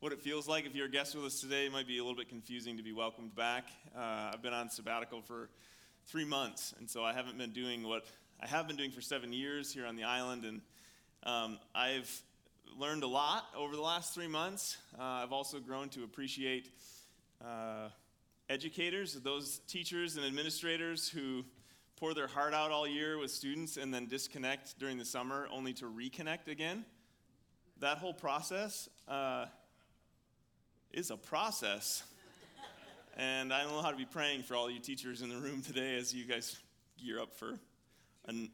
what it feels like. If you're a guest with us today, it might be a little bit confusing to be welcomed back. Uh, I've been on sabbatical for three months, and so I haven't been doing what I have been doing for seven years here on the island, and um, I've learned a lot over the last three months. Uh, I've also grown to appreciate uh, educators, those teachers and administrators who pour their heart out all year with students and then disconnect during the summer only to reconnect again. That whole process uh, is a process. and I don't know how to be praying for all you teachers in the room today as you guys gear up for an,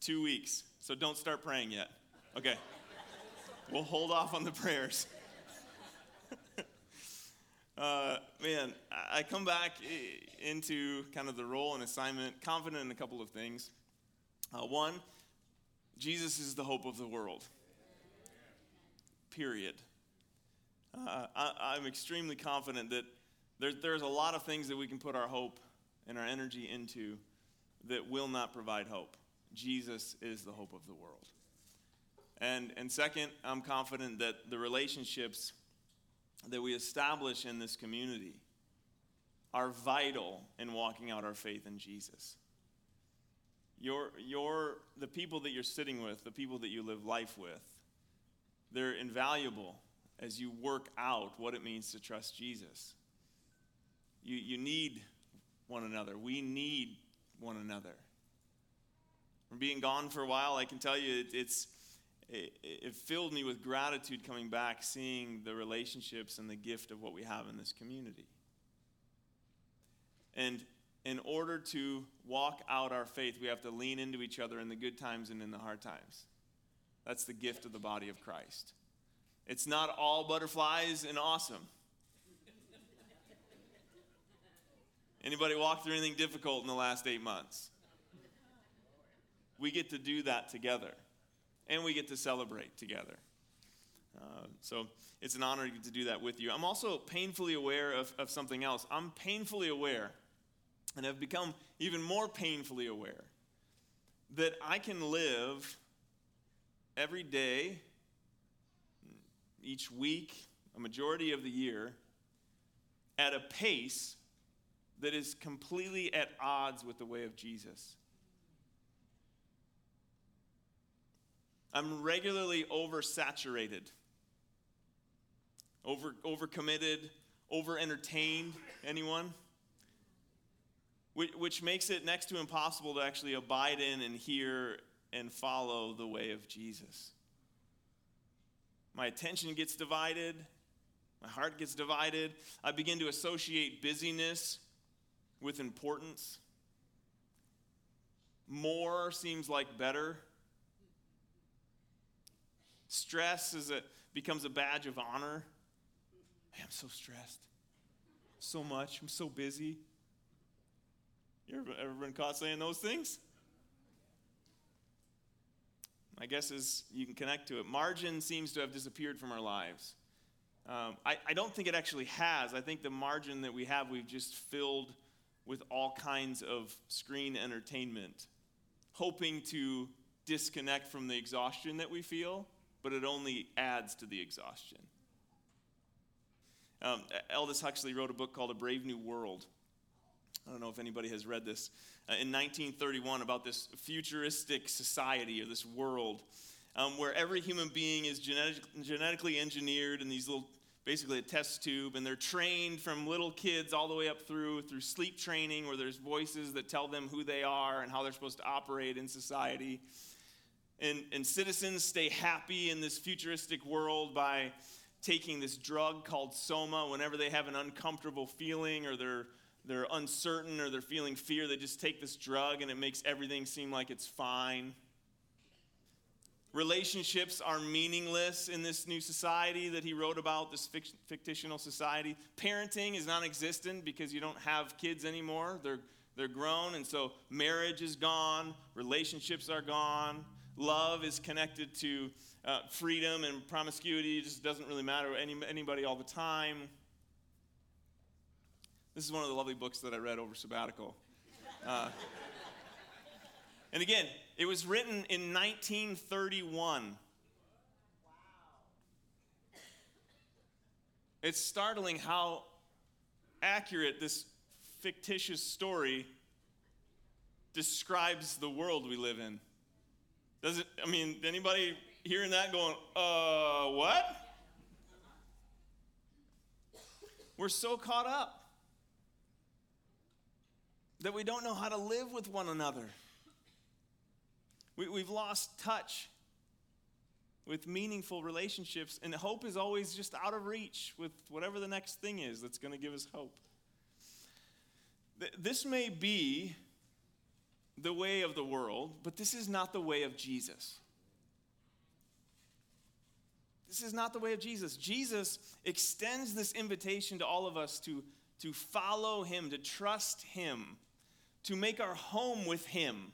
two weeks. So don't start praying yet. Okay. we'll hold off on the prayers. Uh, man, I come back into kind of the role and assignment, confident in a couple of things. Uh, one, Jesus is the hope of the world. Period. Uh, I, am extremely confident that there, there's a lot of things that we can put our hope and our energy into that will not provide hope. Jesus is the hope of the world. And, and second, I'm confident that the relationships that we establish in this community are vital in walking out our faith in Jesus. Your, your, the people that you're sitting with, the people that you live life with, they're invaluable as you work out what it means to trust Jesus. You, you need one another. We need one another. From being gone for a while, I can tell you it, it's, it, it filled me with gratitude coming back, seeing the relationships and the gift of what we have in this community. And in order to walk out our faith, we have to lean into each other in the good times and in the hard times. That's the gift of the body of Christ. It's not all butterflies and awesome. Anybody walk through anything difficult in the last eight months? We get to do that together and we get to celebrate together. Uh, so it's an honor to do that with you. I'm also painfully aware of, of something else. I'm painfully aware, and have become even more painfully aware, that I can live every day, each week, a majority of the year, at a pace that is completely at odds with the way of Jesus. I'm regularly oversaturated, over overcommitted, over entertained. Anyone? Which, which makes it next to impossible to actually abide in and hear and follow the way of Jesus. My attention gets divided, my heart gets divided. I begin to associate busyness with importance. More seems like better. Stress is a, becomes a badge of honor. I'm so stressed. So much. I'm so busy. You ever, ever been caught saying those things? My guess is you can connect to it. Margin seems to have disappeared from our lives. Um, I, I don't think it actually has. I think the margin that we have, we've just filled with all kinds of screen entertainment, hoping to disconnect from the exhaustion that we feel but it only adds to the exhaustion. Um, Aldous Huxley wrote a book called A Brave New World. I don't know if anybody has read this. Uh, in 1931, about this futuristic society or this world um, where every human being is genetic, genetically engineered in these little, basically a test tube, and they're trained from little kids all the way up through through sleep training, where there's voices that tell them who they are and how they're supposed to operate in society. And, and citizens stay happy in this futuristic world by taking this drug called soma whenever they have an uncomfortable feeling or they're, they're uncertain or they're feeling fear they just take this drug and it makes everything seem like it's fine relationships are meaningless in this new society that he wrote about this fictional society parenting is non-existent because you don't have kids anymore they're, they're grown and so marriage is gone relationships are gone Love is connected to uh, freedom and promiscuity. It just doesn't really matter any, anybody all the time. This is one of the lovely books that I read over sabbatical. Uh, and again, it was written in 1931. Wow. It's startling how accurate this fictitious story describes the world we live in. Does it, I mean, anybody hearing that going, uh, what? We're so caught up that we don't know how to live with one another. We, we've lost touch with meaningful relationships, and hope is always just out of reach with whatever the next thing is that's going to give us hope. This may be the way of the world, but this is not the way of Jesus. This is not the way of Jesus. Jesus extends this invitation to all of us to, to follow him, to trust him, to make our home with him,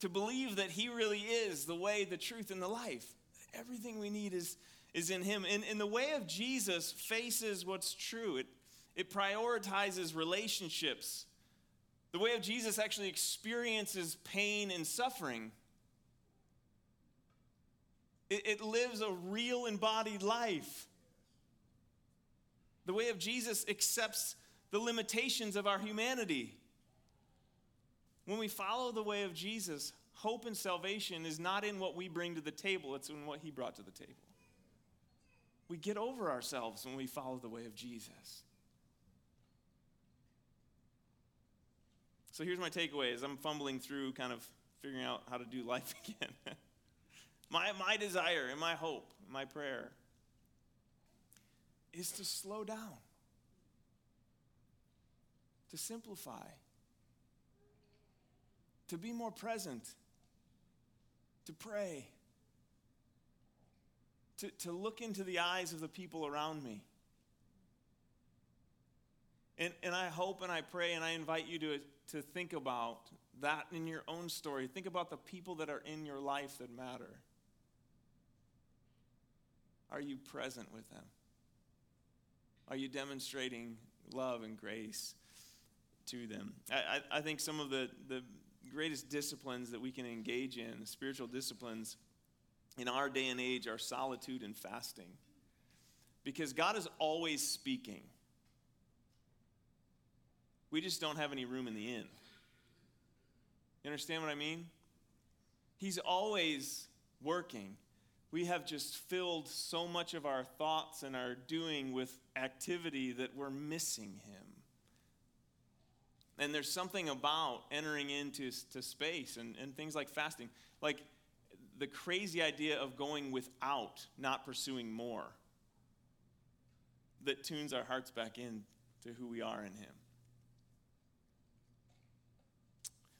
to believe that he really is the way, the truth, and the life. Everything we need is, is in him. And, and the way of Jesus faces what's true. It, it prioritizes relationships. The way of Jesus actually experiences pain and suffering. It, it lives a real embodied life. The way of Jesus accepts the limitations of our humanity. When we follow the way of Jesus, hope and salvation is not in what we bring to the table, it's in what he brought to the table. We get over ourselves when we follow the way of Jesus. So here's my takeaway as I'm fumbling through kind of figuring out how to do life again. my, my desire and my hope, my prayer is to slow down, to simplify, to be more present, to pray, to, to look into the eyes of the people around me and, and I hope and I pray and I invite you to, to think about that in your own story. Think about the people that are in your life that matter. Are you present with them? Are you demonstrating love and grace to them? I, I, I think some of the, the greatest disciplines that we can engage in, spiritual disciplines, in our day and age are solitude and fasting. Because God is always speaking. We just don't have any room in the inn. You understand what I mean? He's always working. We have just filled so much of our thoughts and our doing with activity that we're missing him. And there's something about entering into to space and, and things like fasting. Like the crazy idea of going without, not pursuing more, that tunes our hearts back in to who we are in him.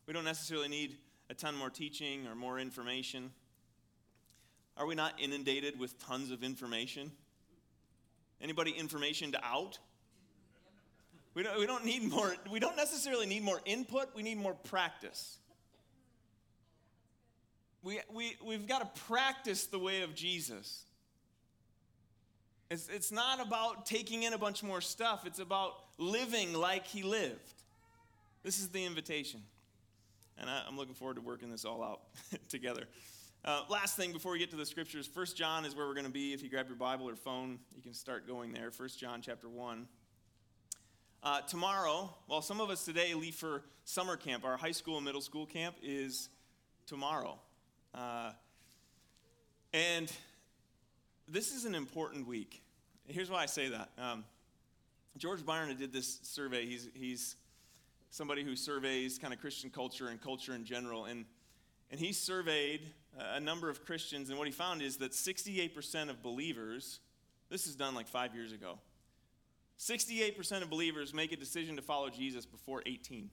We don't necessarily need a ton more teaching or more information. Are we not inundated with tons of information? Anybody information to out? We don't, we don't need more, we don't necessarily need more input, we need more practice. We, we, we've got to practice the way of Jesus. It's, it's not about taking in a bunch more stuff, it's about living like he lived. This is the invitation. And I, am looking forward to working this all out together. Uh, last thing before we get to the scriptures, First John is where we're going to be. If you grab your Bible or phone, you can start going there. First John chapter 1. Uh, tomorrow, well, some of us today leave for summer camp. Our high school and middle school camp is tomorrow. Uh, and this is an important week. Here's why I say that. Um, George Barna did this survey. He's, he's somebody who surveys kind of Christian culture and culture in general. And, and he surveyed a number of Christians, and what he found is that 68% of believers, this is done like five years ago, 68% of believers make a decision to follow Jesus before 18.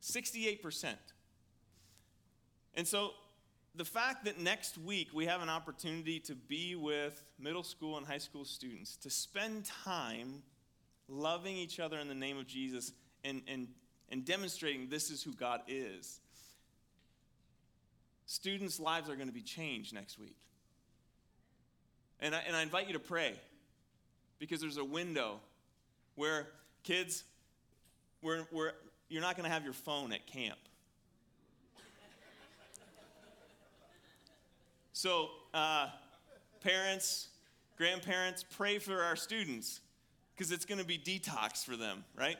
68%. And so the fact that next week we have an opportunity to be with middle school and high school students, to spend time loving each other in the name of Jesus and, and, and demonstrating this is who God is, students' lives are going to be changed next week. And I, and I invite you to pray because there's a window where kids, where, you're not going to have your phone at camp. So, uh, parents, grandparents, pray for our students because it's going to be detox for them, right?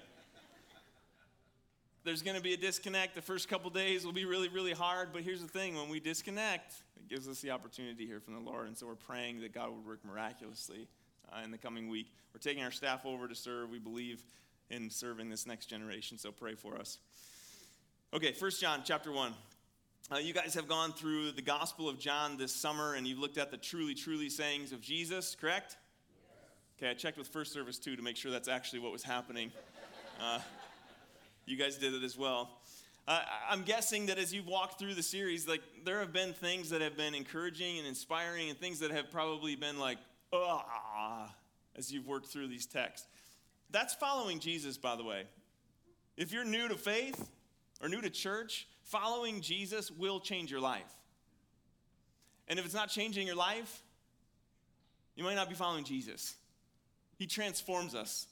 There's going to be a disconnect. The first couple days will be really, really hard. But here's the thing when we disconnect, it gives us the opportunity to hear from the Lord. And so we're praying that God would work miraculously uh, in the coming week. We're taking our staff over to serve. We believe in serving this next generation. So pray for us. Okay, First John chapter 1. Uh, you guys have gone through the Gospel of John this summer and you've looked at the truly, truly sayings of Jesus, correct? Okay, I checked with First Service too to make sure that's actually what was happening. Uh, you guys did it as well. Uh, I'm guessing that as you've walked through the series, like there have been things that have been encouraging and inspiring, and things that have probably been like, ah, as you've worked through these texts. That's following Jesus, by the way. If you're new to faith or new to church, Following Jesus will change your life. And if it's not changing your life, you might not be following Jesus. He transforms us,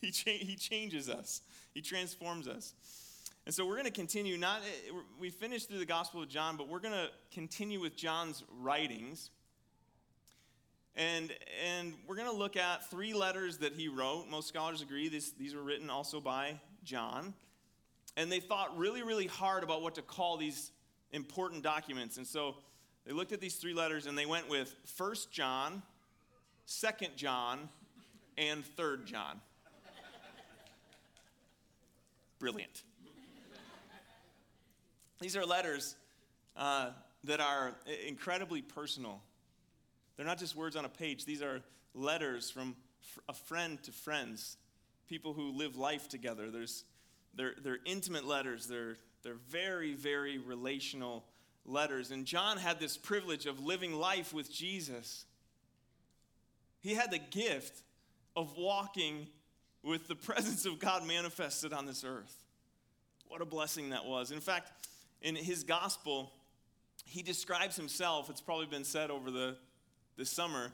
He, cha- he changes us, He transforms us. And so we're going to continue, not, eh, we finished through the Gospel of John, but we're going to continue with John's writings. And, and we're going to look at three letters that he wrote. Most scholars agree this, these were written also by John and they thought really, really hard about what to call these important documents. And so they looked at these three letters and they went with First John, Second John, and Third John. Brilliant. These are letters uh, that are incredibly personal. They're not just words on a page, these are letters from a friend to friends, people who live life together. There's they're, they're intimate letters, they're, they're very, very relational letters. And John had this privilege of living life with Jesus. He had the gift of walking with the presence of God manifested on this earth. What a blessing that was. In fact, in his gospel, he describes himself, it's probably been said over the, the summer.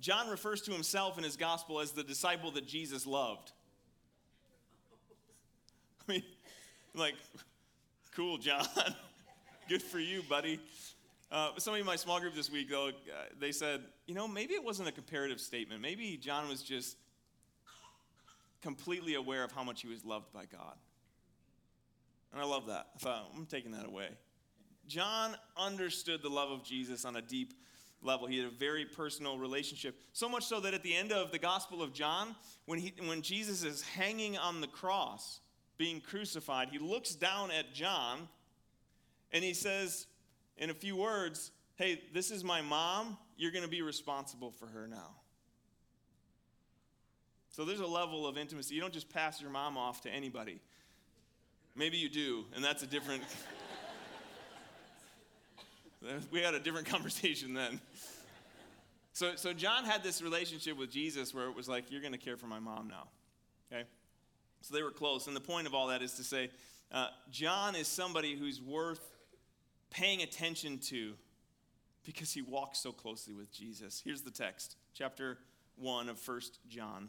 John refers to himself in his gospel as the disciple that Jesus loved. I mean, like, cool, John. Good for you, buddy. Uh, somebody in my small group this week, though, uh, they said, you know, maybe it wasn't a comparative statement. Maybe John was just completely aware of how much he was loved by God. And I love that. I thought, I'm taking that away. John understood the love of Jesus on a deep level. He had a very personal relationship. So much so that at the end of the Gospel of John, when, he, when Jesus is hanging on the cross, being crucified, he looks down at John and he says, in a few words, Hey, this is my mom. You're going to be responsible for her now. So there's a level of intimacy. You don't just pass your mom off to anybody. Maybe you do, and that's a different. we had a different conversation then. So, so John had this relationship with Jesus where it was like, You're going to care for my mom now. Okay? So they were close. And the point of all that is to say, uh, John is somebody who's worth paying attention to because he walks so closely with Jesus. Here's the text, chapter 1 of 1 John.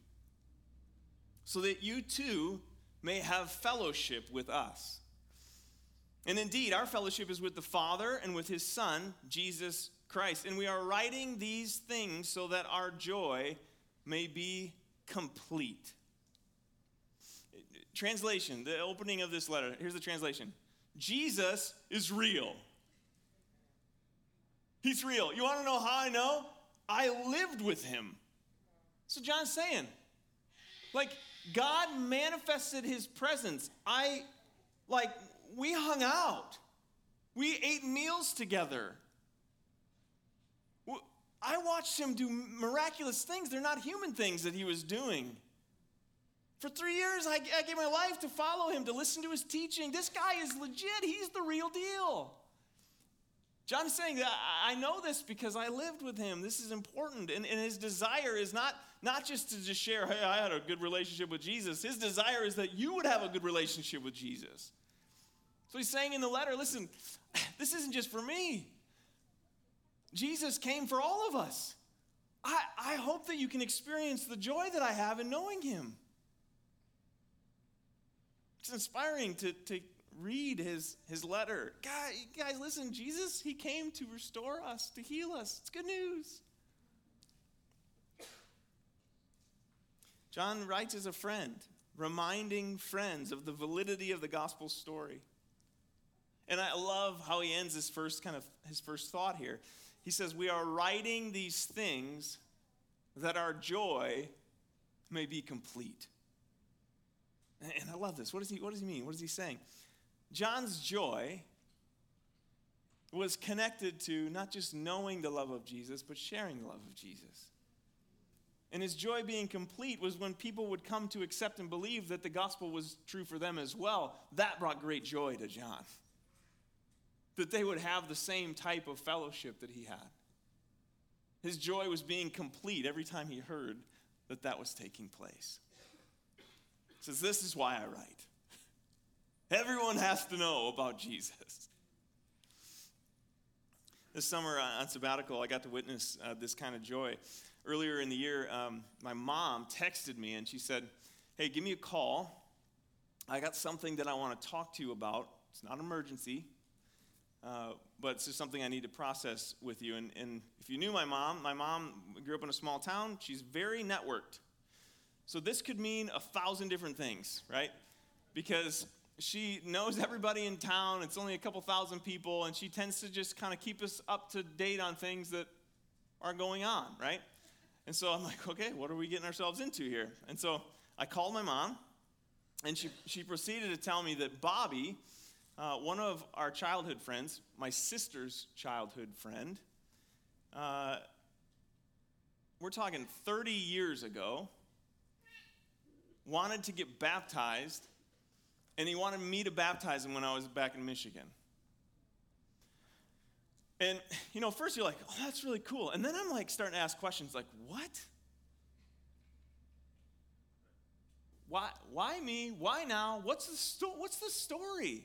so that you too may have fellowship with us. And indeed, our fellowship is with the Father and with his Son, Jesus Christ. And we are writing these things so that our joy may be complete. Translation, the opening of this letter. Here's the translation Jesus is real. He's real. You want to know how I know? I lived with him. So John's saying, like, God manifested his presence. I, like, we hung out. We ate meals together. I watched him do miraculous things. They're not human things that he was doing. For three years, I, I gave my life to follow him, to listen to his teaching. This guy is legit. He's the real deal. John is saying I know this because I lived with him. This is important. And, and his desire is not, not just to just share, hey, I had a good relationship with Jesus. His desire is that you would have a good relationship with Jesus. So he's saying in the letter, listen, this isn't just for me. Jesus came for all of us. I, I hope that you can experience the joy that I have in knowing him. It's inspiring to, to read his, his letter. God, guys, listen, Jesus, he came to restore us, to heal us. It's good news. John writes as a friend, reminding friends of the validity of the gospel story. And I love how he ends his first kind of his first thought here. He says, "We are writing these things that our joy may be complete." And I love this. What does he what does he mean? What is he saying? John's joy was connected to not just knowing the love of Jesus, but sharing the love of Jesus. And his joy being complete was when people would come to accept and believe that the gospel was true for them as well. That brought great joy to John. That they would have the same type of fellowship that he had. His joy was being complete every time he heard that that was taking place. He says, This is why I write. Everyone has to know about Jesus. This summer uh, on sabbatical, I got to witness uh, this kind of joy. Earlier in the year, um, my mom texted me and she said, Hey, give me a call. I got something that I want to talk to you about. It's not an emergency, uh, but it's just something I need to process with you. And, and if you knew my mom, my mom grew up in a small town. She's very networked. So this could mean a thousand different things, right? Because she knows everybody in town. It's only a couple thousand people, and she tends to just kind of keep us up to date on things that are going on, right? And so I'm like, okay, what are we getting ourselves into here? And so I called my mom, and she, she proceeded to tell me that Bobby, uh, one of our childhood friends, my sister's childhood friend, uh, we're talking 30 years ago, wanted to get baptized and he wanted me to baptize him when I was back in Michigan. And, you know, first you're like, oh, that's really cool. And then I'm like starting to ask questions like, what? Why, why me? Why now? What's the, sto- what's the story?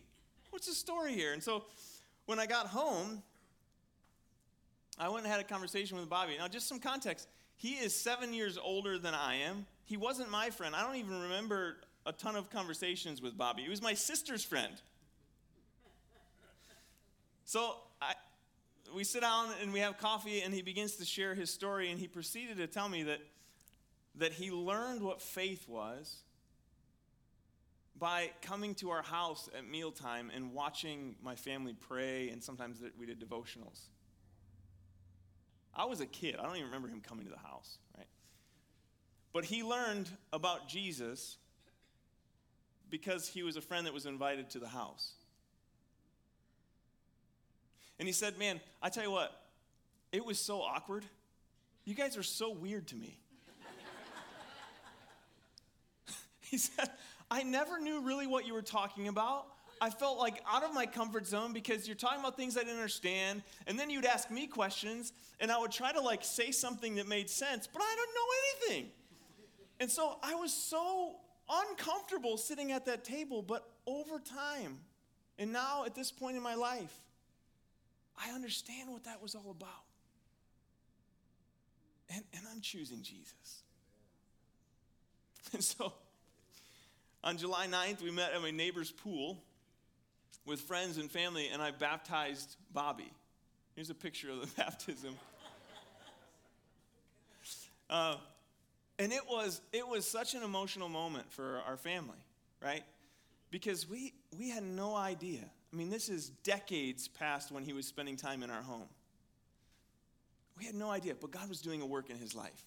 What's the story here? And so when I got home, I went and had a conversation with Bobby. Now, just some context. He is seven years older than I am. He wasn't my friend. I don't even remember a ton of conversations with Bobby. He was my sister's friend. So we sit down and we have coffee, and he begins to share his story, and he proceeded to tell me that, that he learned what faith was by coming to our house at mealtime and watching my family pray, and sometimes we did devotionals. I was a kid. I don't even remember him coming to the house, right? But he learned about Jesus because he was a friend that was invited to the house. And he said, Man, I tell you what, it was so awkward. You guys are so weird to me. he said, I never knew really what you were talking about. I felt like out of my comfort zone because you're talking about things I didn't understand. And then you'd ask me questions, and I would try to like say something that made sense, but I don't know anything. And so I was so uncomfortable sitting at that table, but over time, and now at this point in my life, I understand what that was all about. And, and I'm choosing Jesus. And so on July 9th, we met at my neighbor's pool with friends and family, and I baptized Bobby. Here's a picture of the baptism. Uh, and it was, it was such an emotional moment for our family, right? Because we, we had no idea. I mean, this is decades past when he was spending time in our home. We had no idea, but God was doing a work in his life.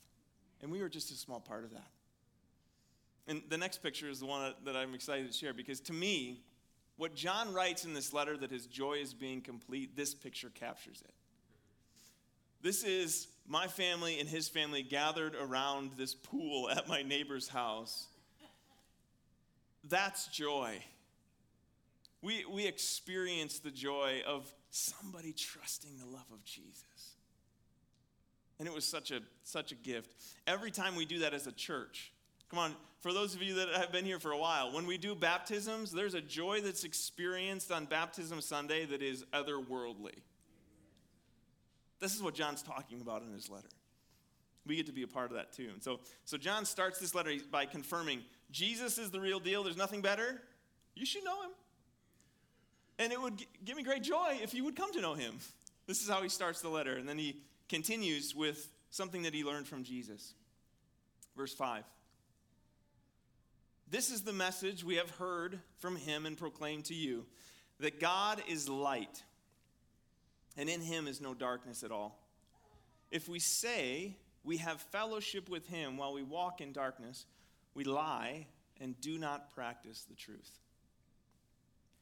And we were just a small part of that. And the next picture is the one that I'm excited to share because to me, what John writes in this letter that his joy is being complete, this picture captures it. This is my family and his family gathered around this pool at my neighbor's house. That's joy. We, we experience the joy of somebody trusting the love of Jesus. And it was such a, such a gift. Every time we do that as a church, come on, for those of you that have been here for a while, when we do baptisms, there's a joy that's experienced on Baptism Sunday that is otherworldly. This is what John's talking about in his letter. We get to be a part of that too. And so, so John starts this letter by confirming Jesus is the real deal. There's nothing better. You should know him. And it would give me great joy if you would come to know him. This is how he starts the letter. And then he continues with something that he learned from Jesus. Verse 5. This is the message we have heard from him and proclaimed to you that God is light, and in him is no darkness at all. If we say we have fellowship with him while we walk in darkness, we lie and do not practice the truth.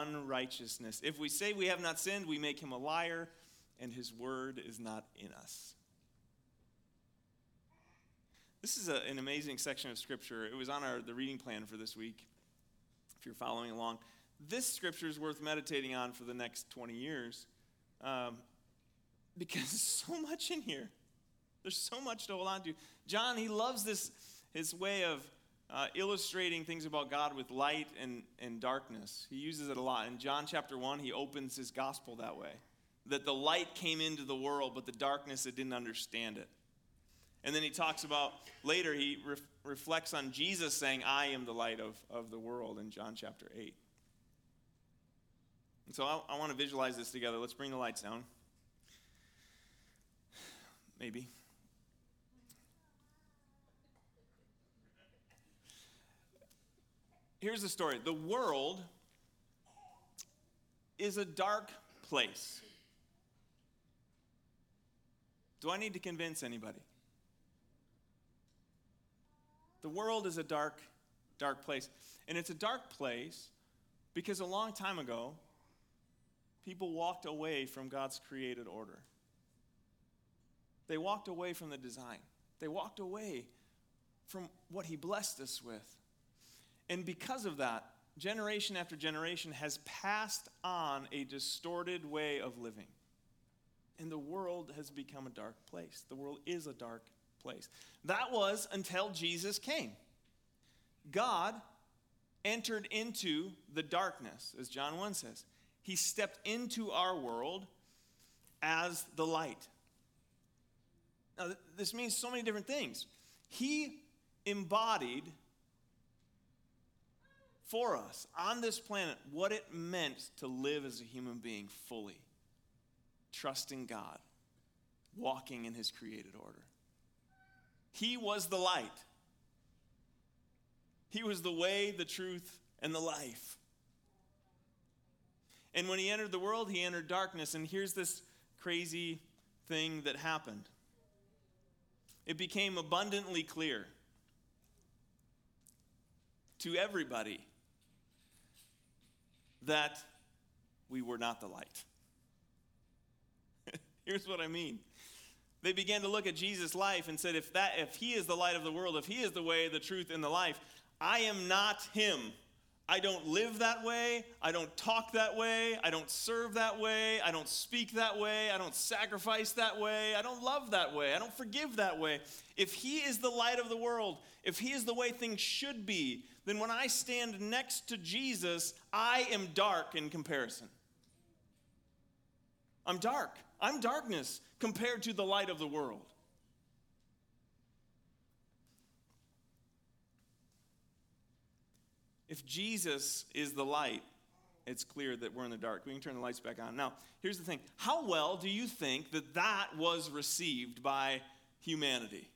unrighteousness. If we say we have not sinned, we make him a liar, and his word is not in us. This is a, an amazing section of scripture. It was on our, the reading plan for this week, if you're following along. This scripture is worth meditating on for the next 20 years um, because there's so much in here. There's so much to hold on to. John, he loves this, his way of uh, illustrating things about God with light and, and darkness. He uses it a lot. In John chapter 1, he opens his gospel that way that the light came into the world, but the darkness, it didn't understand it. And then he talks about, later, he re- reflects on Jesus saying, I am the light of, of the world in John chapter 8. And so I, I want to visualize this together. Let's bring the lights down. Maybe. Here's the story the world is a dark place. Do I need to convince anybody? The world is a dark, dark place. And it's a dark place because a long time ago, people walked away from God's created order. They walked away from the design, they walked away from what He blessed us with. And because of that, generation after generation has passed on a distorted way of living. And the world has become a dark place. The world is a dark place. That was until Jesus came. God entered into the darkness, as John 1 says. He stepped into our world as the light. Now, this means so many different things. He embodied for us on this planet what it meant to live as a human being fully, trusting God, walking in His created order. He was the light, He was the way, the truth, and the life. And when He entered the world, He entered darkness. And here's this crazy thing that happened it became abundantly clear to everybody that we were not the light. Here's what I mean. They began to look at Jesus' life and said, if, that, if he is the light of the world, if he is the way, the truth, and the life, I am not him. I don't live that way. I don't talk that way. I don't serve that way. I don't speak that way. I don't sacrifice that way. I don't love that way. I don't forgive that way. If He is the light of the world, if He is the way things should be, then when I stand next to Jesus, I am dark in comparison. I'm dark. I'm darkness compared to the light of the world. If Jesus is the light, it's clear that we're in the dark. We can turn the lights back on. Now, here's the thing how well do you think that that was received by humanity?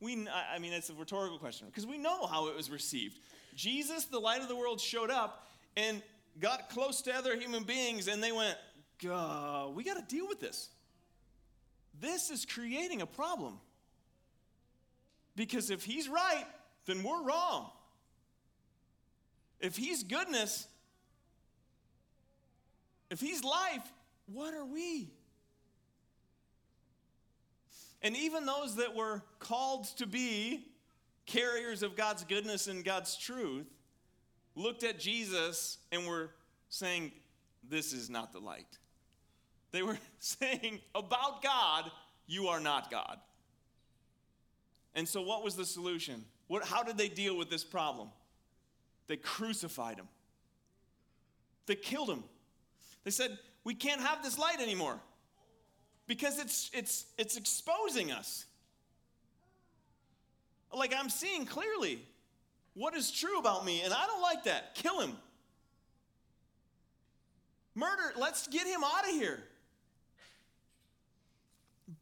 We, I mean, it's a rhetorical question because we know how it was received. Jesus, the light of the world, showed up and got close to other human beings, and they went, God, we got to deal with this. This is creating a problem. Because if he's right, then we're wrong. If he's goodness, if he's life, what are we? And even those that were called to be carriers of God's goodness and God's truth looked at Jesus and were saying, This is not the light. They were saying about God, You are not God. And so, what was the solution? What, how did they deal with this problem? They crucified him, they killed him. They said, We can't have this light anymore because it's, it's, it's exposing us. Like I'm seeing clearly what is true about me, and I don't like that. Kill him. Murder, let's get him out of here.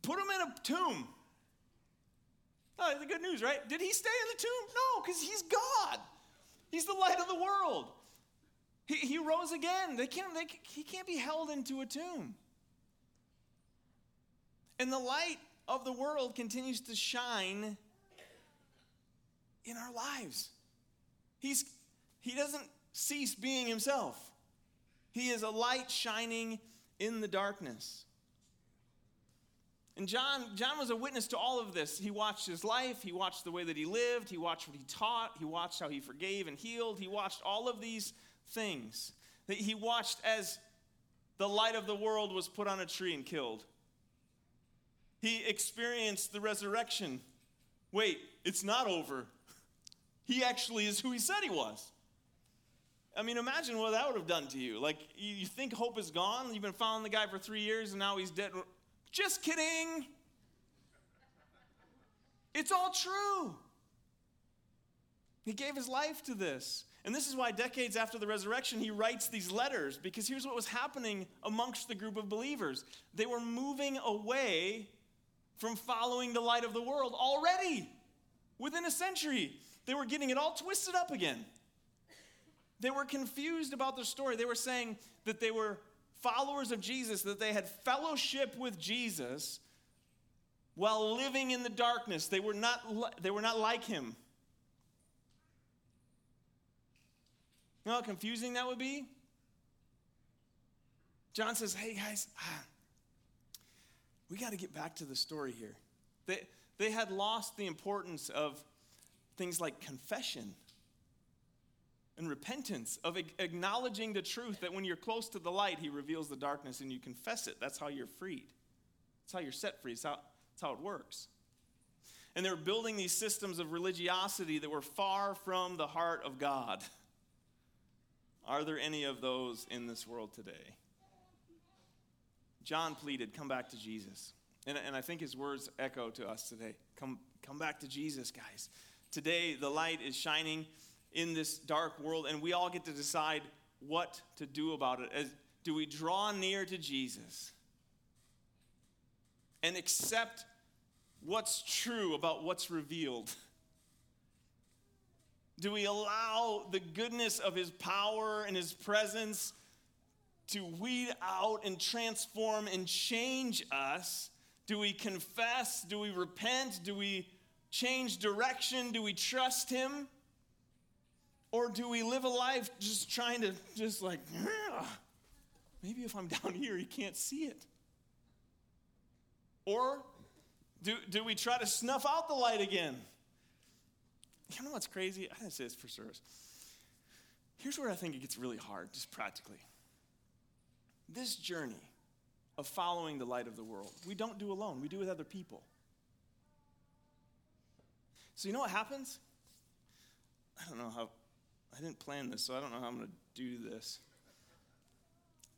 Put him in a tomb. Oh, the good news, right? Did he stay in the tomb? No, because he's God. He's the light of the world. He, he rose again. They can't, they, he can't be held into a tomb. And the light of the world continues to shine in our lives. He's, he doesn't cease being himself, he is a light shining in the darkness. And John, John was a witness to all of this. He watched his life, he watched the way that he lived, he watched what he taught, he watched how he forgave and healed, he watched all of these things. That he watched as the light of the world was put on a tree and killed. He experienced the resurrection. Wait, it's not over. He actually is who he said he was. I mean, imagine what that would have done to you. Like, you think hope is gone? You've been following the guy for three years and now he's dead. Just kidding. It's all true. He gave his life to this. And this is why decades after the resurrection, he writes these letters, because here's what was happening amongst the group of believers they were moving away from following the light of the world already within a century. They were getting it all twisted up again. They were confused about the story. They were saying that they were followers of Jesus, that they had fellowship with Jesus while living in the darkness. They were not, they were not like him. You know how confusing that would be? John says, Hey guys, ah, we got to get back to the story here. They, they had lost the importance of things like confession and repentance, of acknowledging the truth that when you're close to the light, He reveals the darkness and you confess it. That's how you're freed. That's how you're set free. That's how, that's how it works. And they were building these systems of religiosity that were far from the heart of God. Are there any of those in this world today? John pleaded, Come back to Jesus. And, and I think his words echo to us today. Come, come back to Jesus, guys. Today, the light is shining in this dark world, and we all get to decide what to do about it. As, do we draw near to Jesus and accept what's true about what's revealed? Do we allow the goodness of his power and his presence to weed out and transform and change us? Do we confess? Do we repent? Do we change direction? Do we trust him? Or do we live a life just trying to, just like, maybe if I'm down here, he can't see it? Or do, do we try to snuff out the light again? You know what's crazy? I didn't say this for service. Here's where I think it gets really hard, just practically. This journey of following the light of the world, we don't do alone, we do with other people. So, you know what happens? I don't know how, I didn't plan this, so I don't know how I'm going to do this.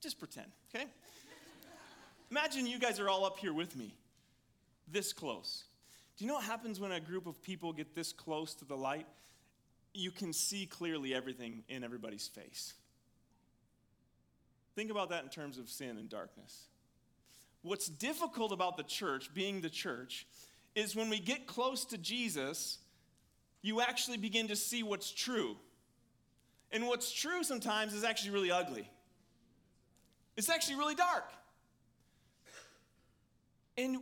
Just pretend, okay? Imagine you guys are all up here with me, this close. Do you know what happens when a group of people get this close to the light? You can see clearly everything in everybody's face. Think about that in terms of sin and darkness. What's difficult about the church, being the church, is when we get close to Jesus, you actually begin to see what's true. And what's true sometimes is actually really ugly. It's actually really dark. And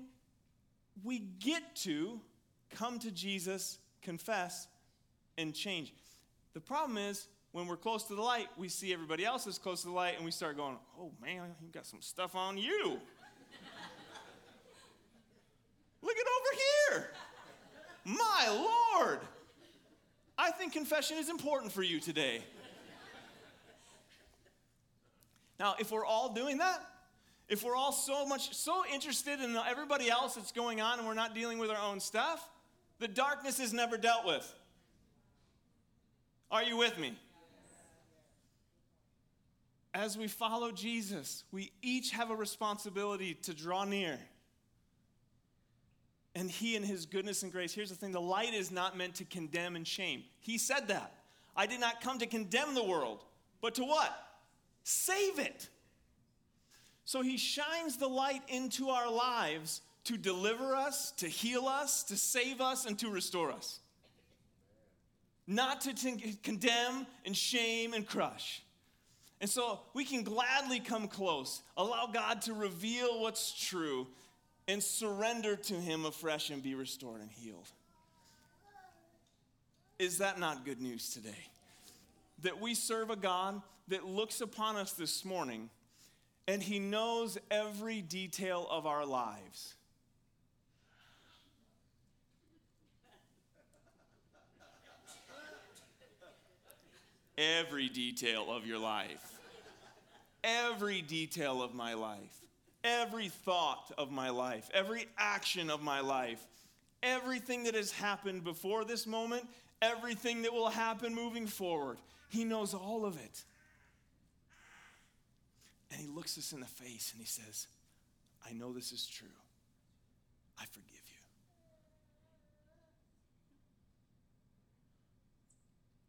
we get to come to Jesus, confess, and change. The problem is, when we're close to the light, we see everybody else is close to the light, and we start going, oh man, you got some stuff on you. Look at over here. My Lord. I think confession is important for you today. Now, if we're all doing that, if we're all so much so interested in everybody else that's going on and we're not dealing with our own stuff, the darkness is never dealt with. Are you with me? As we follow Jesus, we each have a responsibility to draw near. And He, in His goodness and grace, here's the thing the light is not meant to condemn and shame. He said that. I did not come to condemn the world, but to what? Save it. So He shines the light into our lives to deliver us, to heal us, to save us, and to restore us. Not to t- condemn and shame and crush. And so we can gladly come close, allow God to reveal what's true, and surrender to Him afresh and be restored and healed. Is that not good news today? That we serve a God that looks upon us this morning and He knows every detail of our lives. Every detail of your life, every detail of my life, every thought of my life, every action of my life, everything that has happened before this moment, everything that will happen moving forward. He knows all of it. And he looks us in the face and he says, I know this is true. I forgive you.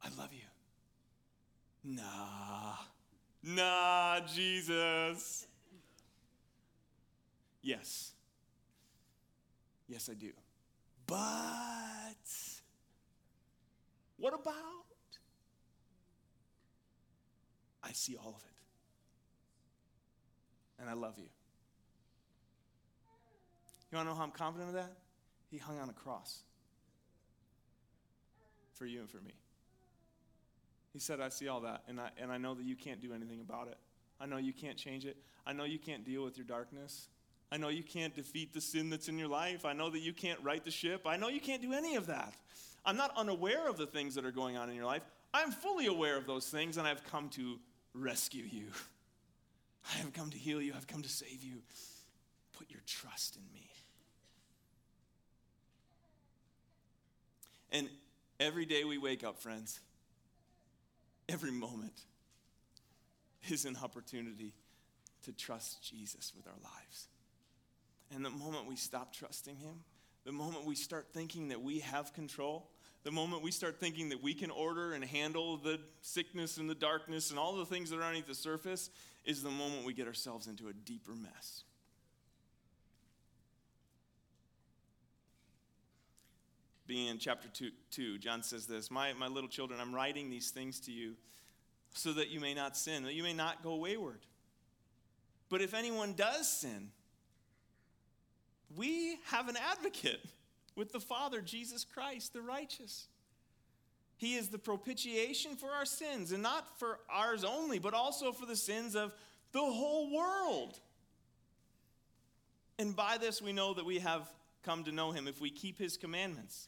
I love you. Nah, nah, Jesus. Yes. Yes, I do. But what about? I see all of it. And I love you. You want to know how I'm confident of that? He hung on a cross for you and for me. He said, I see all that, and I, and I know that you can't do anything about it. I know you can't change it. I know you can't deal with your darkness. I know you can't defeat the sin that's in your life. I know that you can't right the ship. I know you can't do any of that. I'm not unaware of the things that are going on in your life. I'm fully aware of those things, and I've come to rescue you. I have come to heal you. I've come to save you. Put your trust in me. And every day we wake up, friends, every moment is an opportunity to trust Jesus with our lives. And the moment we stop trusting Him, the moment we start thinking that we have control, the moment we start thinking that we can order and handle the sickness and the darkness and all the things that are underneath the surface, is the moment we get ourselves into a deeper mess. Being in chapter two, 2, John says this my, my little children, I'm writing these things to you so that you may not sin, that you may not go wayward. But if anyone does sin, we have an advocate with the Father, Jesus Christ, the righteous. He is the propitiation for our sins, and not for ours only, but also for the sins of the whole world. And by this we know that we have come to know him if we keep his commandments.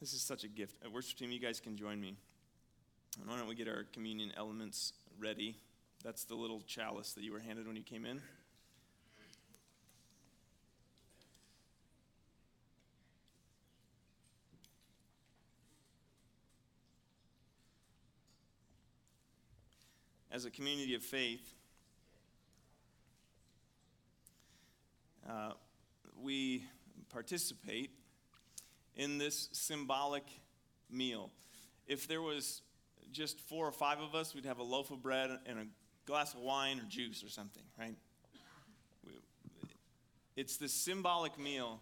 This is such a gift. At worship team, you guys can join me. And why don't we get our communion elements ready? That's the little chalice that you were handed when you came in. as a community of faith, uh, we participate in this symbolic meal. If there was just four or five of us, we'd have a loaf of bread and a glass of wine or juice or something, right? It's this symbolic meal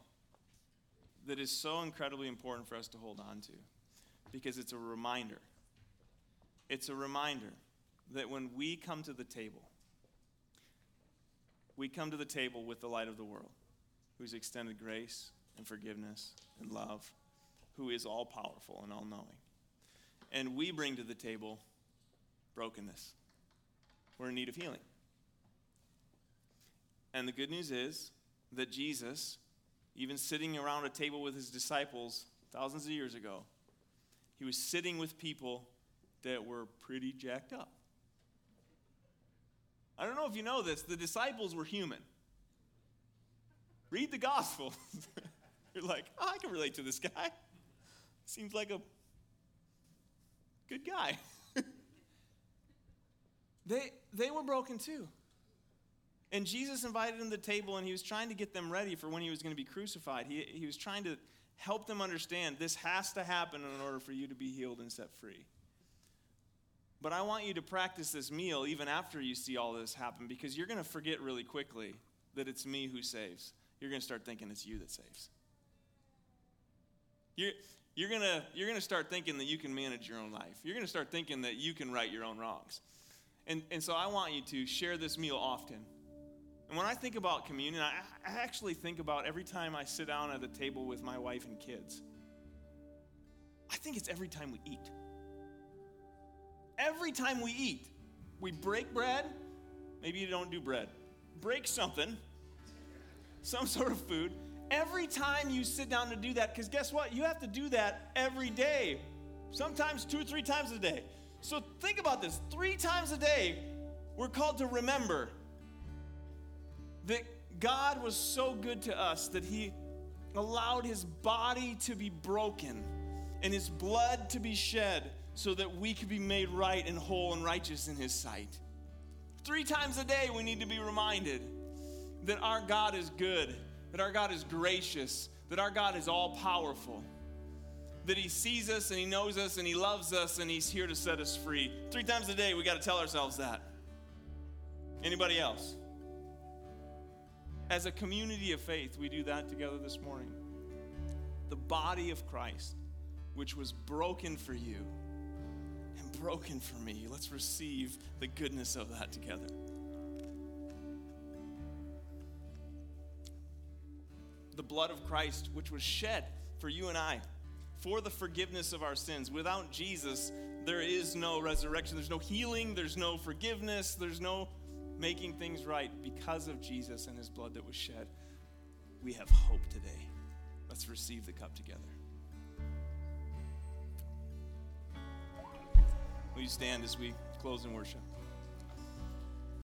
that is so incredibly important for us to hold on to because it's a reminder. It's a reminder that when we come to the table, we come to the table with the light of the world, who's extended grace and forgiveness and love, who is all powerful and all knowing. And we bring to the table brokenness. We're in need of healing. And the good news is that Jesus, even sitting around a table with his disciples thousands of years ago, he was sitting with people that were pretty jacked up. I don't know if you know this, the disciples were human. Read the Gospels. You're like, oh, I can relate to this guy. Seems like a good guy. they, they were broken too. And Jesus invited them to the table and he was trying to get them ready for when he was going to be crucified. He, he was trying to help them understand this has to happen in order for you to be healed and set free. But I want you to practice this meal even after you see all this happen because you're going to forget really quickly that it's me who saves. You're going to start thinking it's you that saves. You're, you're going you're to start thinking that you can manage your own life. You're going to start thinking that you can right your own wrongs. And, and so I want you to share this meal often. And when I think about communion, I, I actually think about every time I sit down at a table with my wife and kids. I think it's every time we eat. Every time we eat, we break bread. Maybe you don't do bread. Break something, some sort of food. Every time you sit down to do that, because guess what? You have to do that every day, sometimes two or three times a day. So think about this three times a day, we're called to remember that God was so good to us that He allowed His body to be broken and His blood to be shed so that we could be made right and whole and righteous in His sight. Three times a day, we need to be reminded that our God is good, that our God is gracious, that our God is all powerful, that He sees us and He knows us and He loves us and He's here to set us free. Three times a day, we got to tell ourselves that. Anybody else? As a community of faith, we do that together this morning. The body of Christ, which was broken for you and broken for me. Let's receive the goodness of that together. The blood of Christ, which was shed for you and I, for the forgiveness of our sins. Without Jesus, there is no resurrection, there's no healing, there's no forgiveness, there's no making things right. Because of Jesus and his blood that was shed, we have hope today. Let's receive the cup together. Will you stand as we close in worship?